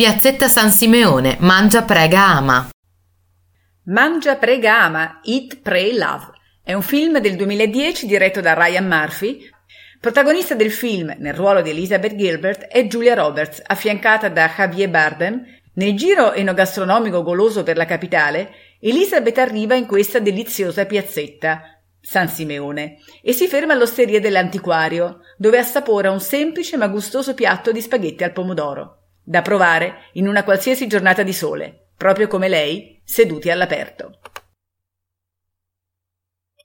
Piazzetta San Simeone, mangia, prega, ama. Mangia, prega, ama, Eat, Pray, Love. È un film del 2010 diretto da Ryan Murphy. Protagonista del film, nel ruolo di Elizabeth Gilbert, è Julia Roberts, affiancata da Javier Bardem. Nel giro enogastronomico goloso per la capitale, Elizabeth arriva in questa deliziosa piazzetta, San Simeone, e si ferma all'osteria dell'antiquario, dove assapora un semplice ma gustoso piatto di spaghetti al pomodoro, da provare in una qualsiasi giornata di sole, proprio come lei, seduti all'aperto.